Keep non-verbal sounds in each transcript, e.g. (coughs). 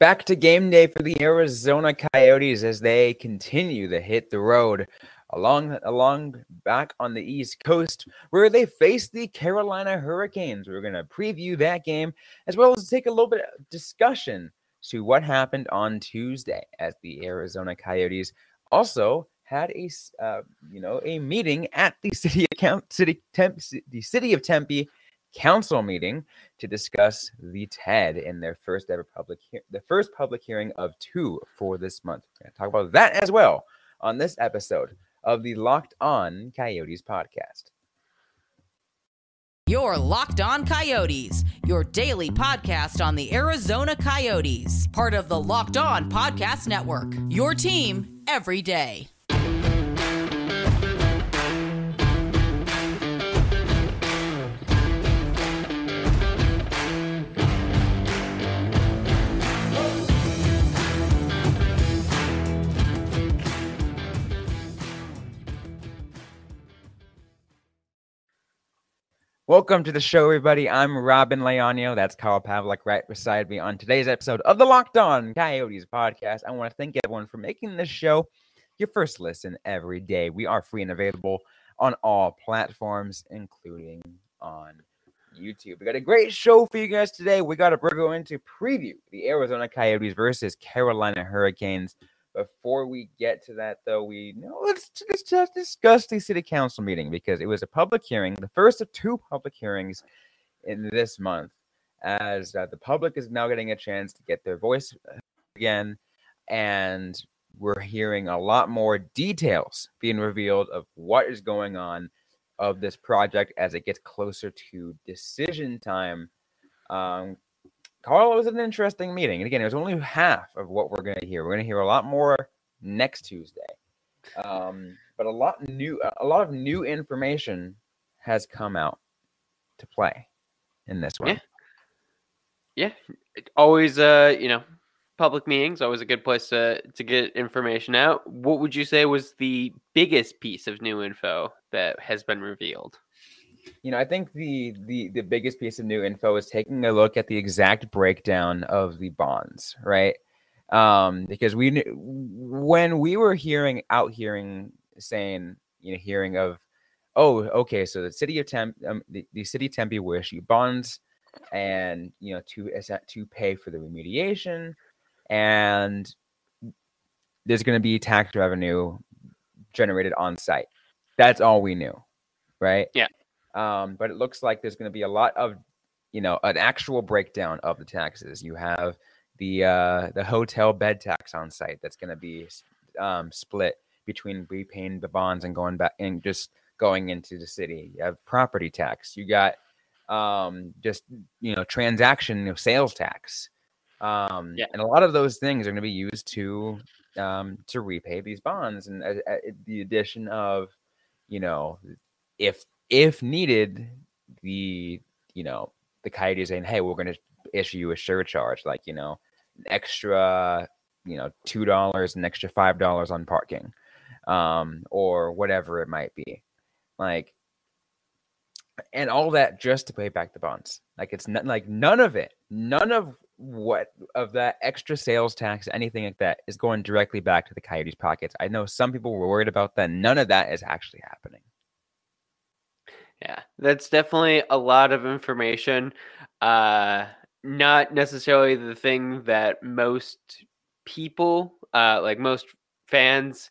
Back to game day for the Arizona Coyotes as they continue to hit the road along along back on the East Coast where they face the Carolina Hurricanes. We're going to preview that game as well as take a little bit of discussion to what happened on Tuesday as the Arizona Coyotes also had a uh, you know a meeting at the (laughs) city account city temp, the city of Tempe council meeting to discuss the TED in their first ever public he- the first public hearing of two for this month. We're going to talk about that as well on this episode of the Locked On Coyotes podcast. Your Locked On Coyotes, your daily podcast on the Arizona Coyotes, part of the Locked On Podcast Network. Your team every day. Welcome to the show, everybody. I'm Robin Leonio. That's Kyle Pavlik right beside me on today's episode of the Locked On Coyotes podcast. I want to thank everyone for making this show your first listen every day. We are free and available on all platforms, including on YouTube. We got a great show for you guys today. We got to we're going to preview the Arizona Coyotes versus Carolina Hurricanes. Before we get to that, though, we know let's, let's just discuss the city council meeting because it was a public hearing, the first of two public hearings in this month, as uh, the public is now getting a chance to get their voice uh, again, and we're hearing a lot more details being revealed of what is going on of this project as it gets closer to decision time. Um, Carl, it was an interesting meeting. And again, it was only half of what we're going to hear. We're going to hear a lot more next Tuesday. Um, but a lot new, a lot of new information has come out to play in this one. Yeah, yeah. It always, uh, you know, public meetings always a good place to to get information out. What would you say was the biggest piece of new info that has been revealed? You know, I think the the the biggest piece of new info is taking a look at the exact breakdown of the bonds, right? Um, because we when we were hearing out hearing saying, you know, hearing of, oh, okay, so the city of Tempe, um, the, the city of Tempe will issue bonds, and you know, to to pay for the remediation, and there's going to be tax revenue generated on site. That's all we knew, right? Yeah. Um, but it looks like there's going to be a lot of, you know, an actual breakdown of the taxes. You have the uh, the hotel bed tax on site that's going to be um, split between repaying the bonds and going back and just going into the city. You have property tax. You got um, just you know transaction you know, sales tax. Um, Yeah. and a lot of those things are going to be used to um, to repay these bonds, and uh, uh, the addition of you know if if needed, the you know the coyote is saying, "Hey, we're going to issue you a surcharge, like you know, an extra, you know, two dollars, an extra five dollars on parking, um, or whatever it might be." Like, and all that just to pay back the bonds. Like it's not like none of it, none of what of that extra sales tax, anything like that, is going directly back to the coyotes' pockets. I know some people were worried about that. None of that is actually happening. Yeah, that's definitely a lot of information. Uh, not necessarily the thing that most people, uh, like most fans,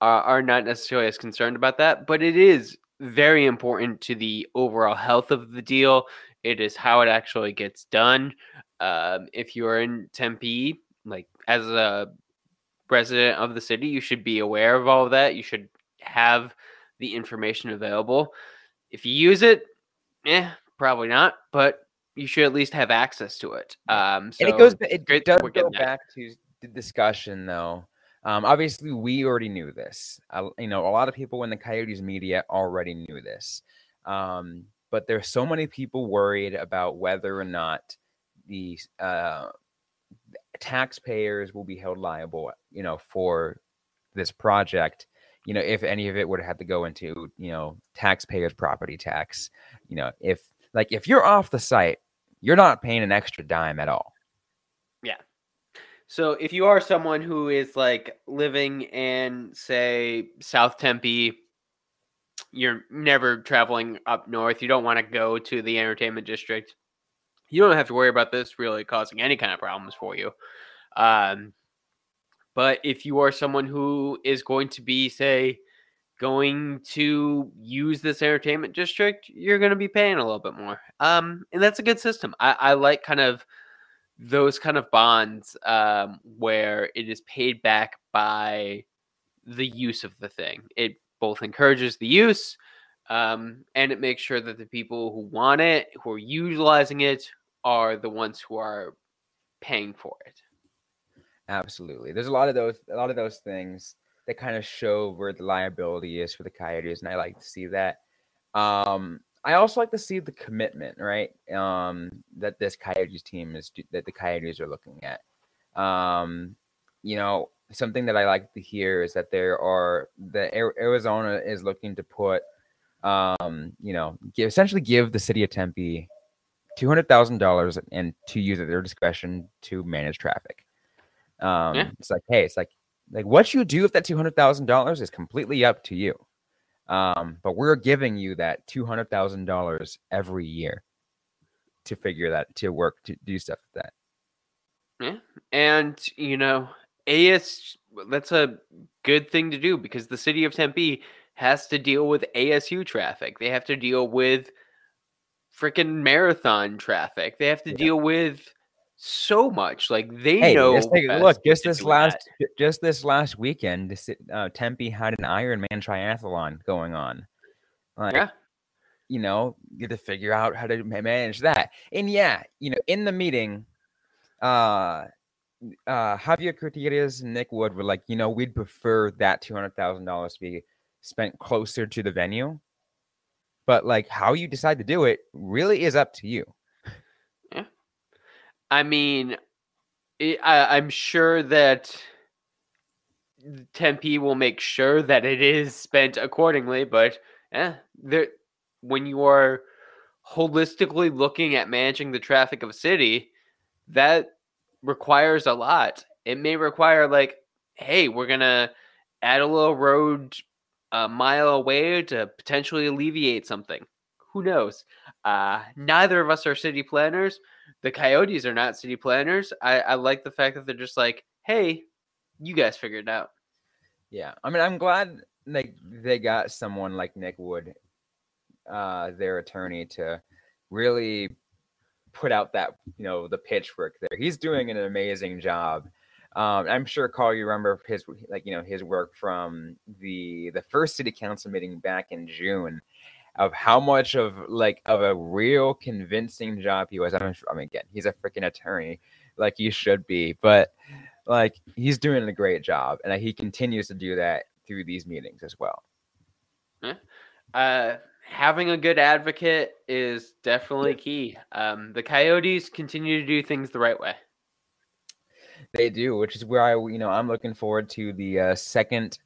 are, are not necessarily as concerned about that, but it is very important to the overall health of the deal. It is how it actually gets done. Um, if you are in Tempe, like as a resident of the city, you should be aware of all of that. You should have the information available. If you use it, eh, probably not, but you should at least have access to it. Um, so and it goes, it great does go getting that. back to the discussion though. Um, obviously we already knew this. Uh, you know a lot of people in the coyotes media already knew this. Um, but there's so many people worried about whether or not the uh, taxpayers will be held liable you know for this project you know if any of it would have to go into you know taxpayers property tax you know if like if you're off the site you're not paying an extra dime at all Yeah. So if you are someone who is like living in say South Tempe, you're never traveling up north, you don't want to go to the entertainment district. You don't have to worry about this really causing any kind of problems for you. Um, but if you are someone who is going to be, say, going to use this entertainment district, you're going to be paying a little bit more. Um, and that's a good system. I, I like kind of those kind of bonds um, where it is paid back by the use of the thing. It both encourages the use um, and it makes sure that the people who want it, who are utilizing it, are the ones who are paying for it. Absolutely. There's a lot of those a lot of those things that kind of show where the liability is for the Coyotes, and I like to see that. Um, I also like to see the commitment, right? Um, that this Coyotes team is that the Coyotes are looking at. Um, you know, something that I like to hear is that there are the Arizona is looking to put, um, you know, give, essentially give the city of Tempe two hundred thousand dollars and to use at their discretion to manage traffic. Um, yeah. It's like, hey, it's like, like what you do with that two hundred thousand dollars is completely up to you. Um, but we're giving you that two hundred thousand dollars every year to figure that to work to do stuff with that. Yeah, and you know, AS that's a good thing to do because the city of Tempe has to deal with ASU traffic. They have to deal with freaking marathon traffic. They have to yeah. deal with so much. Like they hey, know. Just take, look, just this last, that. just this last weekend, uh, Tempe had an Ironman triathlon going on. Like, yeah. You know, you have to figure out how to manage that. And yeah, you know, in the meeting, uh, uh, Javier Gutierrez and Nick Wood were like, you know, we'd prefer that two hundred thousand dollars to be spent closer to the venue. But like, how you decide to do it really is up to you. I mean, it, I, I'm sure that Tempe will make sure that it is spent accordingly, but yeah, there when you are holistically looking at managing the traffic of a city, that requires a lot. It may require like, hey, we're gonna add a little road a mile away to potentially alleviate something. Who knows? Uh, neither of us are city planners, the Coyotes are not city planners. I, I like the fact that they're just like, hey, you guys figured it out. Yeah, I mean, I'm glad like they got someone like Nick Wood, uh, their attorney, to really put out that you know the pitchwork there. He's doing an amazing job. Um, I'm sure Carl, you remember his like you know his work from the the first city council meeting back in June, of how much of like of a real convincing job he was. I mean, I mean again, he's a freaking attorney, like he should be, but like he's doing a great job, and he continues to do that through these meetings as well. Uh, having a good advocate is definitely key. Um, the Coyotes continue to do things the right way. They do, which is where I, you know, I'm looking forward to the uh, second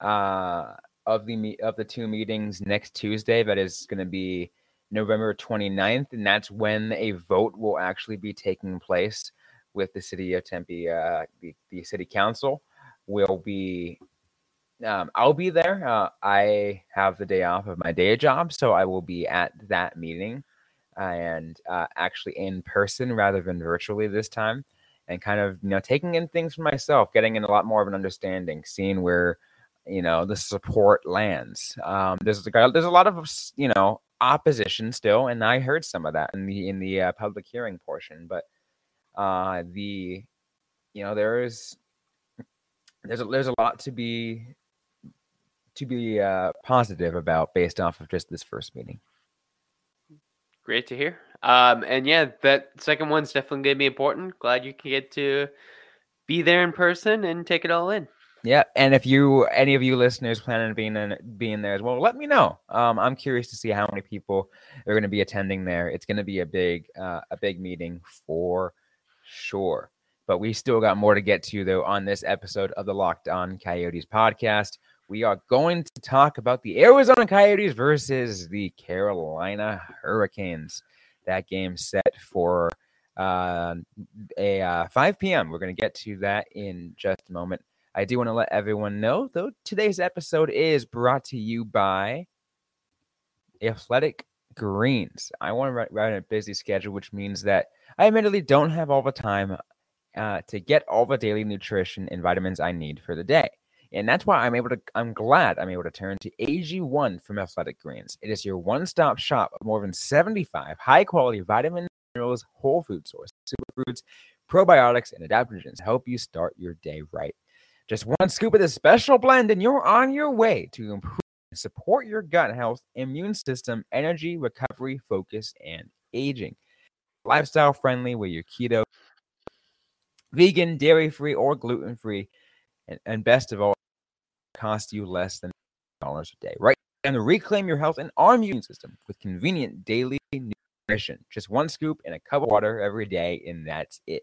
uh, of the of the two meetings next Tuesday. That is going to be November 29th, and that's when a vote will actually be taking place with the city of Tempe. Uh, the, the city council will be. Um, I'll be there. Uh, I have the day off of my day job, so I will be at that meeting and uh, actually in person rather than virtually this time, and kind of you know taking in things for myself, getting in a lot more of an understanding, seeing where you know the support lands. Um, there's there's a lot of you know opposition still, and I heard some of that in the in the uh, public hearing portion. But uh, the you know there is there's a, there's a lot to be to be uh, positive about based off of just this first meeting. Great to hear. Um, and yeah, that second one's definitely to be important. Glad you can get to be there in person and take it all in. Yeah, and if you any of you listeners plan on being in, being there as well, let me know. Um, I'm curious to see how many people are going to be attending there. It's going to be a big uh, a big meeting for sure. But we still got more to get to though on this episode of the Locked On Coyotes podcast. We are going to talk about the Arizona Coyotes versus the Carolina Hurricanes. That game set for uh, a uh, 5 p.m. We're going to get to that in just a moment. I do want to let everyone know, though, today's episode is brought to you by Athletic Greens. I want to run a busy schedule, which means that I admittedly don't have all the time uh, to get all the daily nutrition and vitamins I need for the day. And that's why I'm able to, I'm glad I'm able to turn to AG1 from Athletic Greens. It is your one stop shop of more than 75 high quality vitamins, minerals, whole food sources, superfoods, probiotics, and adaptogens to help you start your day right. Just one scoop of this special blend, and you're on your way to improve support your gut health, immune system, energy, recovery, focus, and aging. Lifestyle friendly with your keto, vegan, dairy free, or gluten free. And, and best of all, cost you less than dollars a day. Right? And reclaim your health and arm immune system with convenient daily nutrition. Just one scoop in a cup of water every day, and that's it.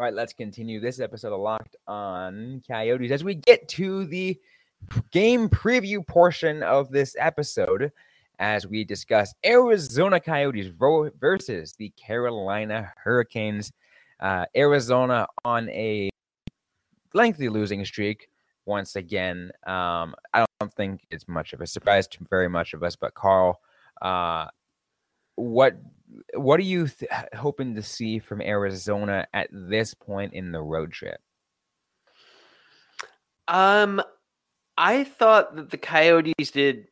All right, let's continue this episode of Locked on Coyotes as we get to the game preview portion of this episode as we discuss Arizona Coyotes versus the Carolina Hurricanes. Uh, Arizona on a lengthy losing streak once again. Um, I don't think it's much of a surprise to very much of us, but Carl, uh, what what are you th- hoping to see from Arizona at this point in the road trip? Um, I thought that the Coyotes did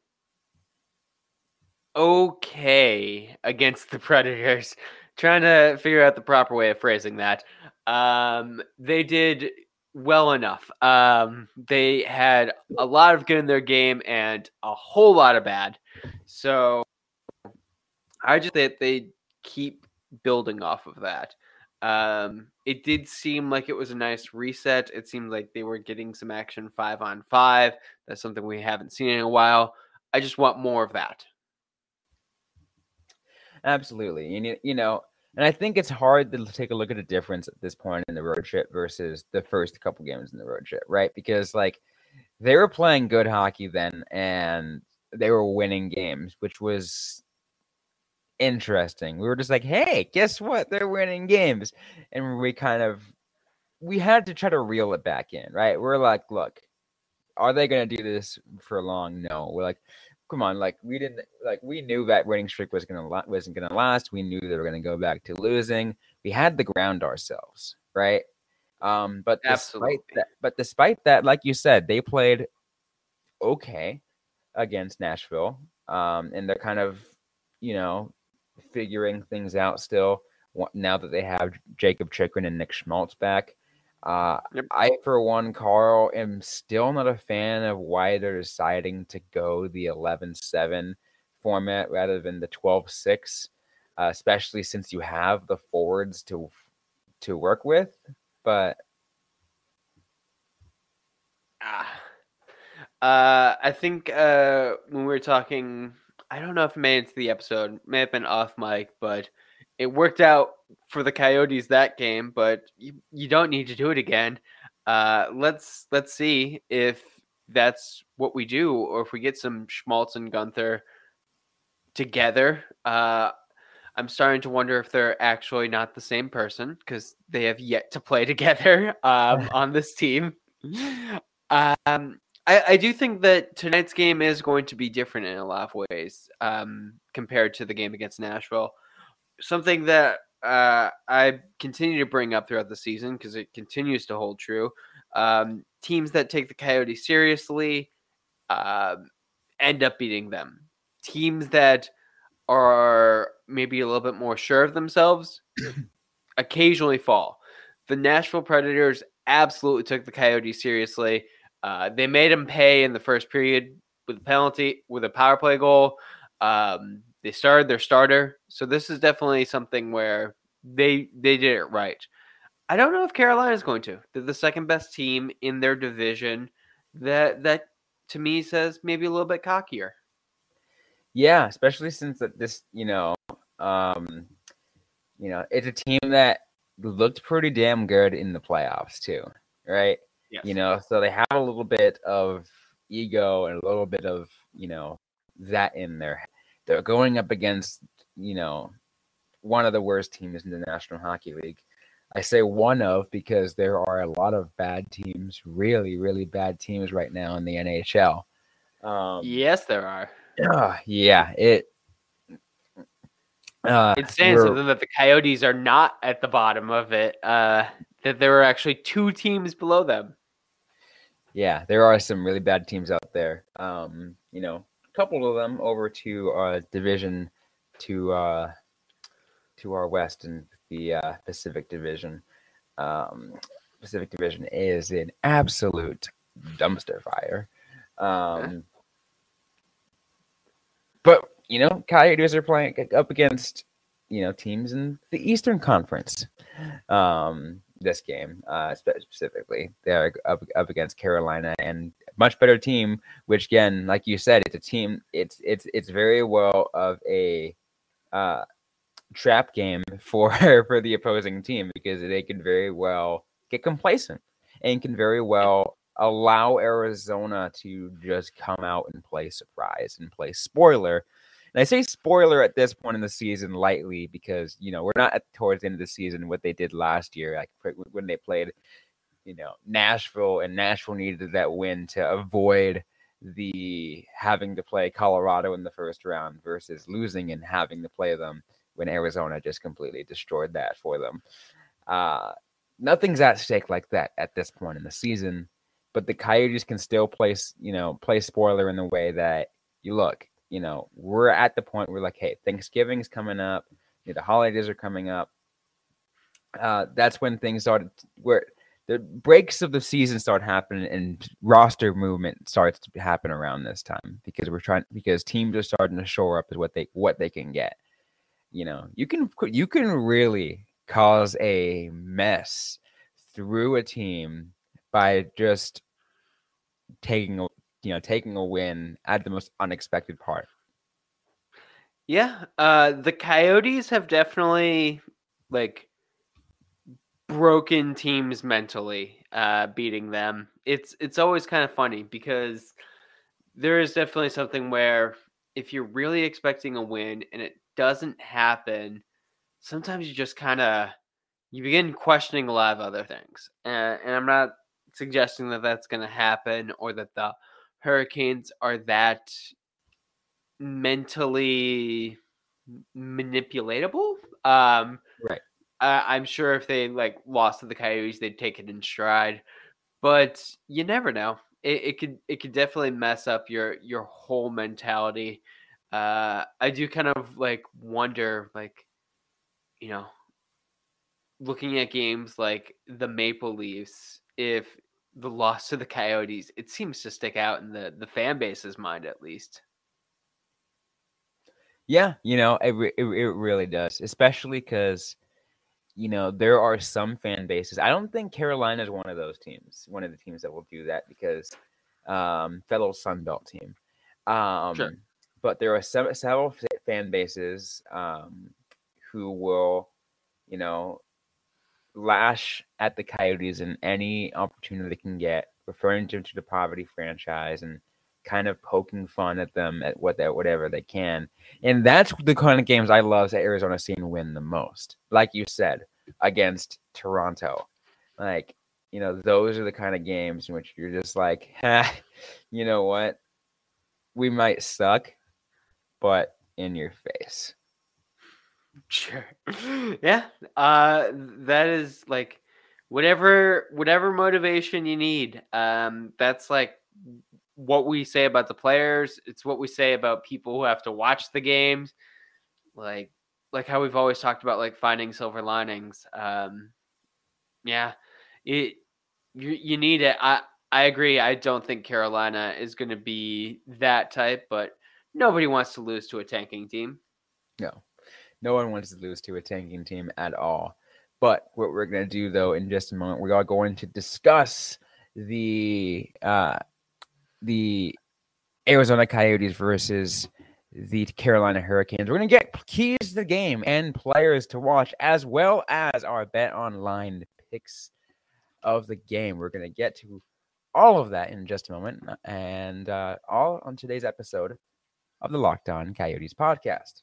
okay against the (laughs) Predators. Trying to figure out the proper way of phrasing that. Um, they did well enough. Um, they had a lot of good in their game and a whole lot of bad. So I just that they keep building off of that. Um, it did seem like it was a nice reset. It seemed like they were getting some action five on five. That's something we haven't seen in a while. I just want more of that. Absolutely. And, you know, and I think it's hard to take a look at the difference at this point in the road trip versus the first couple games in the road trip, right? Because, like, they were playing good hockey then and they were winning games, which was interesting. We were just like, hey, guess what? They're winning games. And we kind of we had to try to reel it back in, right? We're like, look, are they gonna do this for long? No. We're like, come on, like we didn't like we knew that winning streak was gonna wasn't gonna last. We knew they were gonna go back to losing. We had to ground ourselves, right? Um, but Absolutely. despite that, but despite that, like you said, they played okay against Nashville. Um, and they're kind of, you know, figuring things out still now that they have Jacob Chychrun and Nick Schmaltz back. Uh, yep. I, for one, Carl, am still not a fan of why they're deciding to go the 11 7 format rather than the 12 6, uh, especially since you have the forwards to to work with. But ah, uh, I think uh, when we were talking I don't know if it made it to the episode. May have been off mic, but it worked out for the Coyotes that game. But you, you don't need to do it again. Uh, let's let's see if that's what we do, or if we get some Schmaltz and Guenther together. Uh, I'm starting to wonder if they're actually not the same person because they have yet to play (laughs) together um, on this team. (laughs) Um, I, I do think that tonight's game is going to be different in a lot of ways um, compared to the game against Nashville. Something that uh, I continue to bring up throughout the season because it continues to hold true. Um, teams that take the Coyotes seriously uh, end up beating them. Teams that are maybe a little bit more sure of themselves (coughs) occasionally fall. The Nashville Predators absolutely took the Coyotes seriously. Uh, they made him pay in the first period with a penalty, with a power play goal. Um, they started their starter, so this is definitely something where they they did it right. I don't know if Carolina is going to. They're the second best team in their division. That that to me says maybe a little bit cockier. Yeah, especially since that this, you know, um, you know, it's a team that looked pretty damn good in the playoffs too, right? Yes. You know, so they have a little bit of ego and a little bit of, you know, that in there. They're going up against, you know, one of the worst teams in the National Hockey League. I say one of because there are a lot of bad teams, really, really bad teams right now in the NHL. Um, yes, there are. uh, yeah, it. Uh, It's saying we're- that the Coyotes are not at the bottom of it. Uh, that there are actually two teams below them. yeah, there are some really bad teams out there. Um, you know, a couple of them over to uh division to uh to our west and the uh, Pacific Division. Um, Pacific Division is an absolute dumpster fire. Um, but you know, Coyotes are playing up against you know teams in the Eastern Conference. Um, this game uh, specifically, they're up, up against Carolina and much better team. Which again, like you said, it's a team. It's it's it's very well of a uh, trap game for (laughs) for the opposing team because they can very well get complacent and can very well allow Arizona to just come out and play surprise and play spoiler. And I say spoiler at this point in the season lightly because you know we're not at, towards the end of the season what they did last year, like when they played, you know, Nashville and Nashville needed that win to avoid the having to play Colorado in the first round versus losing and having to play them when Arizona just completely destroyed that for them. Uh, nothing's at stake like that at this point in the season, but the Coyotes can still play, you know, play spoiler in the way that you look, you know, we're at the point where like, hey, Thanksgiving's coming up, you know, the holidays are coming up. Uh, that's when things started where the breaks of the season start happening and roster movement starts to happen around this time because we're trying because teams are starting to shore up is what they what they can get you know you can you can really cause a mess through a team by just taking a you know taking a win at the most unexpected part Yeah, uh, the Coyotes have definitely like broken teams mentally, uh, beating them. It's it's always kind of funny because there is definitely something where if you're really expecting a win and it doesn't happen, sometimes you just kind of you begin questioning a lot of other things. Uh, and I'm not suggesting that that's going to happen or that the Hurricanes are that mentally manipulatable. Um, Right. I, I'm sure if they like lost to the Coyotes, they'd take it in stride. But you never know. It, it could it could definitely mess up your your whole mentality. Uh, I do kind of like wonder, like, you know, looking at games like the Maple Leafs, if the loss to the Coyotes, it seems to stick out in the the fan base's mind at least. Yeah, you know, it re- it, really does, especially because you know there are some fan bases. I don't think Carolina is one of those teams, one of the teams that will do that because um, fellow Sun Belt team. Um, But there are some, several fan bases um, who will, you know, lash at the Coyotes in any opportunity they can get, referring to, to the poverty franchise and kind of poking fun at them at what that whatever they can. And that's the kind of games I love that Arizona seen win the most. Like you said, against Toronto. Like, you know, those are the kind of games in which you're just like, (laughs) ha, you know what? We might suck, but in your face. Sure. (laughs) yeah. Uh that is like whatever whatever motivation you need. Um that's like what we say about the players. It's what we say about people who have to watch the games. Like like how we've always talked about like finding silver linings. Um yeah. It you you need it. I I agree. I don't think Carolina is going to be that type, but nobody wants to lose to a tanking team. No, no one wants to lose to a tanking team at all. But what we're going to do, though, in just a moment, we are going to discuss the uh, the Arizona Coyotes versus the Carolina Hurricanes. We're going to get keys to the game and players to watch, as well as our bet online picks of the game. We're going to get to all of that in just a moment, and uh, all on today's episode of the Locked On Coyotes podcast.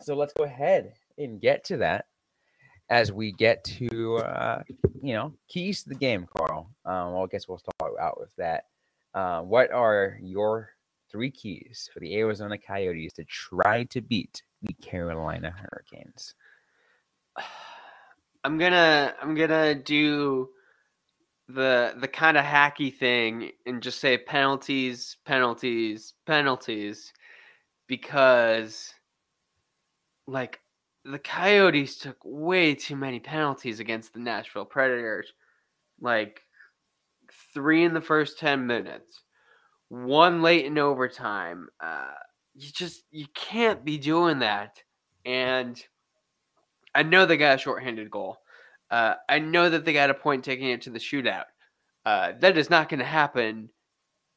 So let's go ahead and get to that as we get to uh, you know keys to the game, Carl. Um, well, I guess we'll start out with that. Uh, what are your three keys for the Arizona Coyotes to try to beat the Carolina Hurricanes? (sighs) I'm gonna I'm gonna do the the kind of hacky thing and just say penalties, penalties, penalties, because like the Coyotes took way too many penalties against the Nashville Predators. Like three in the first 10 minutes, one late in overtime. Uh, you just you can't be doing that. And I know they got a shorthanded goal. Uh, I know that they got a point taking it to the shootout. Uh, that is not going to happen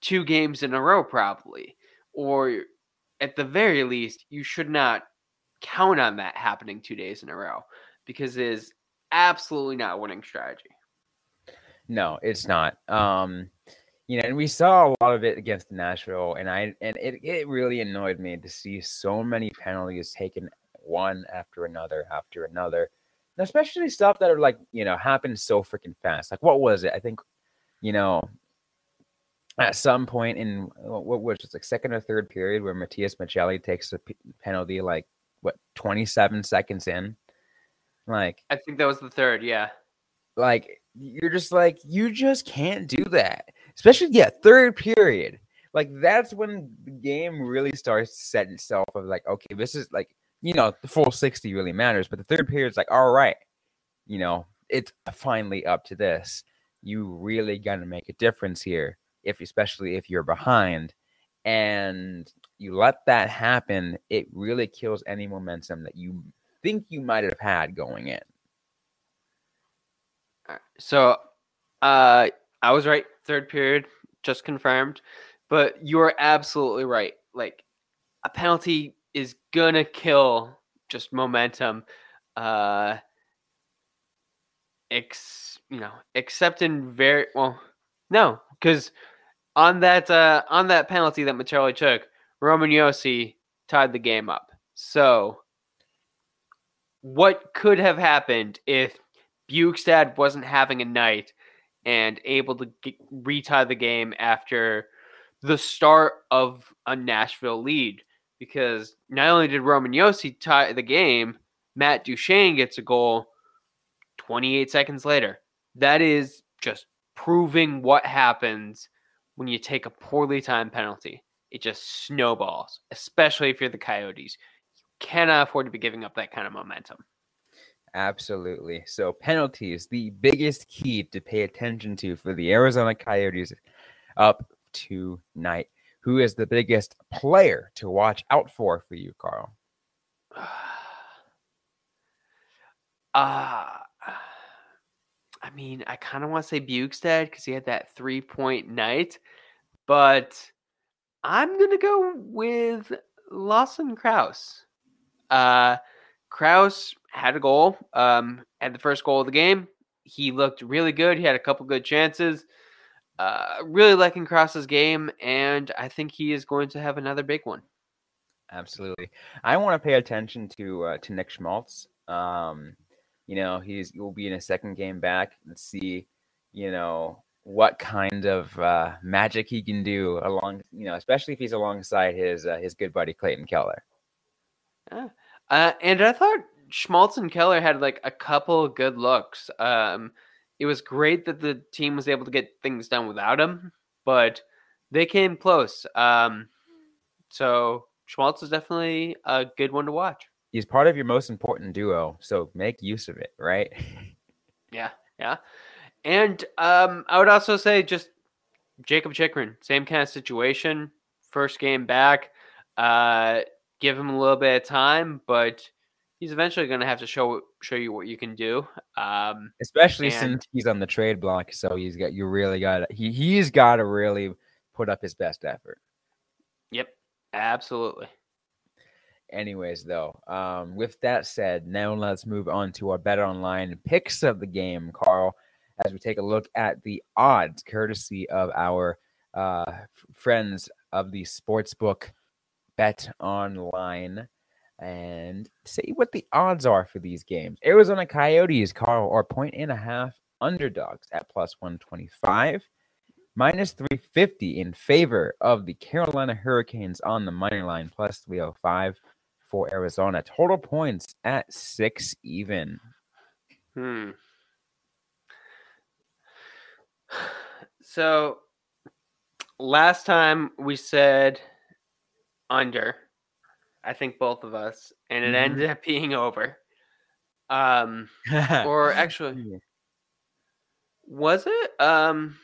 two games in a row, probably. Or at the very least, you should not count on that happening two days in a row because it is absolutely not winning strategy. No, it's not. Um, you know, and we saw a lot of it against Nashville, and I and it, it really annoyed me to see so many penalties taken one after another after another. And especially stuff that are like, you know, happened so freaking fast. Like what was it? I think, you know, at some point in what was it, like second or third period where Matias Maccelli takes a penalty like what 27 seconds in. Like I think that was the third, yeah. Like you're just like you just can't do that. Especially yeah, third period. Like that's when the game really starts to set itself of like, okay, this is like, you know, the full 60 really matters, but the third period is like, all right, you know, it's finally up to this. You really got to make a difference here, if especially if you're behind. And you let that happen, it really kills any momentum that you think you might have had going in. So, uh, I was right. Third period, just confirmed. But you're absolutely right. Like a penalty is gonna kill just momentum. Uh, ex, you know, except in very well, no, because on that uh, on that penalty that Maccelli took, Roman Josi tied the game up. So, what could have happened if Bjugstad wasn't having a night and able to get, retie the game after the start of a Nashville lead? Because not only did Roman Josi tie the game, Matt Duchene gets a goal 28 seconds later. That is just proving what happens when you take a poorly timed penalty it just snowballs, especially if you're the Coyotes. You cannot afford to be giving up that kind of momentum. Absolutely. So, penalties, the biggest key to pay attention to for the Arizona Coyotes up tonight. Who is the biggest player to watch out for for you, Carl? (sighs) Uh, I mean, I kind of want to say Bjugstad because he had that three point night, but I'm gonna go with Lawson Crouse. Uh, Crouse had a goal. Um, had the first goal of the game. He looked really good. He had a couple good chances. Uh, really liking Crouse's game, and I think he is going to have another big one. Absolutely. I want to pay attention to uh, to Nick Schmaltz. Um, you know, he's he will be in a second game back. Let's see, you know, what kind of uh, magic he can do along, you know, especially if he's alongside his uh, his good buddy Clayton Keller. Yeah. Uh, and I thought Schmaltz and Keller had like a couple good looks. Um, it was great that the team was able to get things done without him, but they came close. Um, so Schmaltz is definitely a good one to watch. He's part of your most important duo, so make use of it, right? (laughs) yeah, yeah. And um, I would also say just Jacob Chychrun, same kind of situation. First game back, uh, give him a little bit of time, but he's eventually going to have to show show you what you can do. Um, Especially and- since he's on the trade block, so he's got you really got he he's got to really put up his best effort. yep, absolutely. Anyways, though, um, with that said, now let's move on to our bet online picks of the game, Carl, as we take a look at the odds, courtesy of our uh, friends of the sportsbook bet online, and see what the odds are for these games. Arizona Coyotes, Carl, are point and a half underdogs at plus 125 minus 350 in favor of the Carolina Hurricanes on the money line, plus 305 for Arizona. Total points at six even. Hmm. So last time we said under, I think both of us, and it Mhm. ended up (laughs) being over. Um, (laughs) or actually, was it? Um,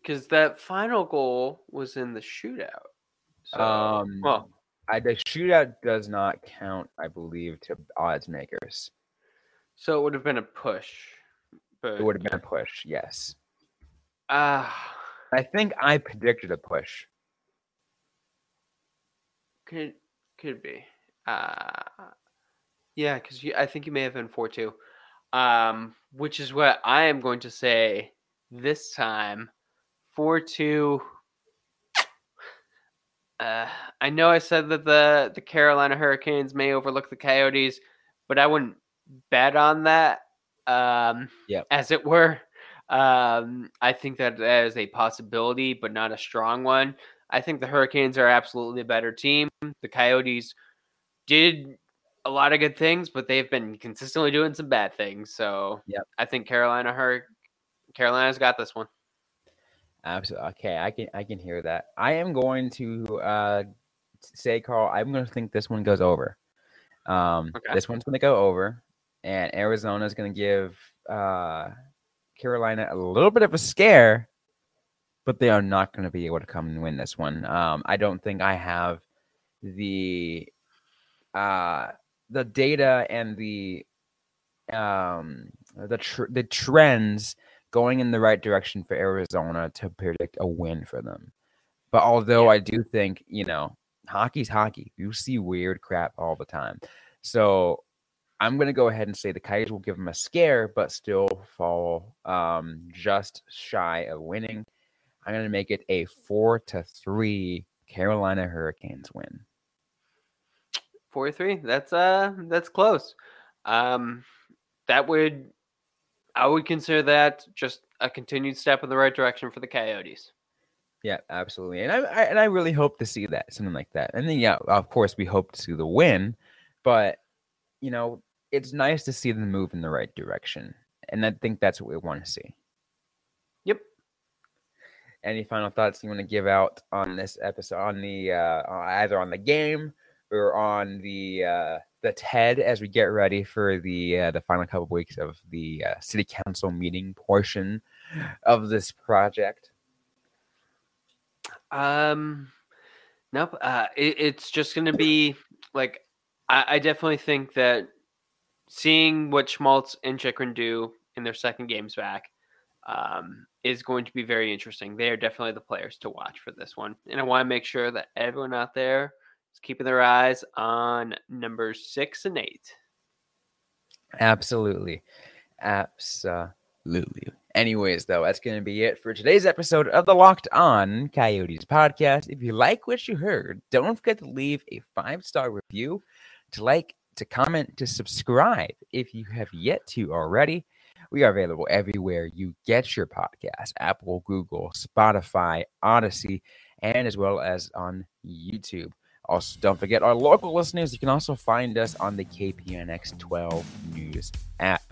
because that final goal was in the shootout. So, um, well, I, the shootout does not count, I believe, to odds makers. so it would have been a push, but It would have been a push, yes. ah. I think I predicted a push. Could could be. Uh yeah, because I think you may have been four two. Um, which is what I am going to say this time. Four two. Uh, I know I said that the the Carolina Hurricanes may overlook the Coyotes, but I wouldn't bet on that. Um, Yep. as it were. Um, I think that that is a possibility, but not a strong one. I think the Hurricanes are absolutely a better team. The Coyotes did a lot of good things, but they've been consistently doing some bad things. So Yep. I think Carolina Hur- Carolina's got this one. Absolutely. Okay, I can I can hear that. I am going to uh say, Carl, I'm going to think this one goes over. Um, Okay. this one's going to go over, and Arizona is going to give uh Carolina a little bit of a scare, but they are not going to be able to come and win this one. Um, I don't think I have the uh the data and the um the tr- the trends going in the right direction for Arizona to predict a win for them. But although Yeah. I do think, you know, hockey's hockey. You see weird crap all the time. So I'm going to go ahead and say the Coyotes will give them a scare, but still fall um, just shy of winning. I'm going to make it a four to three Carolina Hurricanes win. Four to three. That's uh that's close. Um that would I would consider that just a continued step in the right direction for the Coyotes. Yeah, absolutely. And I, I and I really hope to see that something like that. And then yeah, of course we hope to see the win, but you know, it's nice to see them move in the right direction. And I think that's what we want to see. Yep. Any final thoughts you want to give out on this episode on the uh either on the game or on the uh the TED as we get ready for the uh, the final couple weeks of the uh, city council meeting portion of this project. Um, nope. Uh, it, it's just going to be like I, I definitely think that seeing what Schmaltz and Chychrun do in their second games back um, is going to be very interesting. They are definitely the players to watch for this one, and I want to make sure that everyone out there is keeping their eyes on numbers six and eight. Absolutely. Absolutely. Anyways, though, that's going to be it for today's episode of the Locked On Coyotes podcast. If you like what you heard, don't forget to leave a five star review, to like, to comment, to subscribe if you have yet to already. We are available everywhere you get your podcast Apple, Google, Spotify, Odyssey, and as well as on YouTube. Also, don't forget our local listeners. You can also find us on the KPNX 12 News app.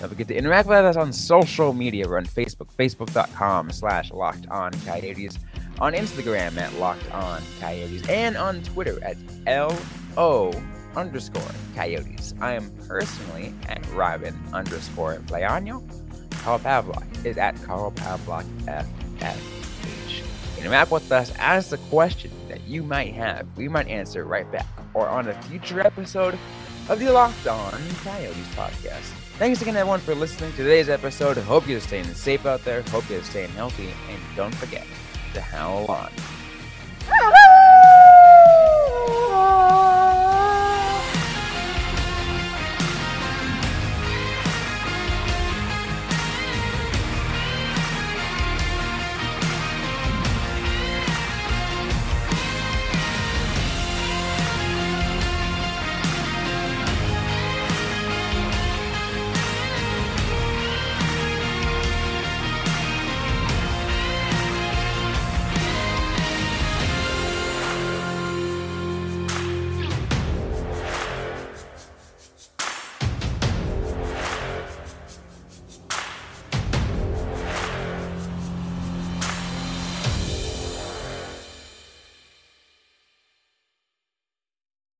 Don't forget to interact with us on social media. We're on Facebook, facebook.com slash locked on coyotes, on Instagram at locked on coyotes, and on Twitter at LO underscore coyotes. I am personally at Robin underscore Leano. Carl Pavlok is at Carl Pavlok FFH. Interact with us, ask the question that you might have. We might answer right back or on a future episode of the Locked On Coyotes podcast. Thanks again, everyone, for listening to today's episode. Hope you're staying safe out there. Hope you're staying healthy. And don't forget to howl on. (laughs)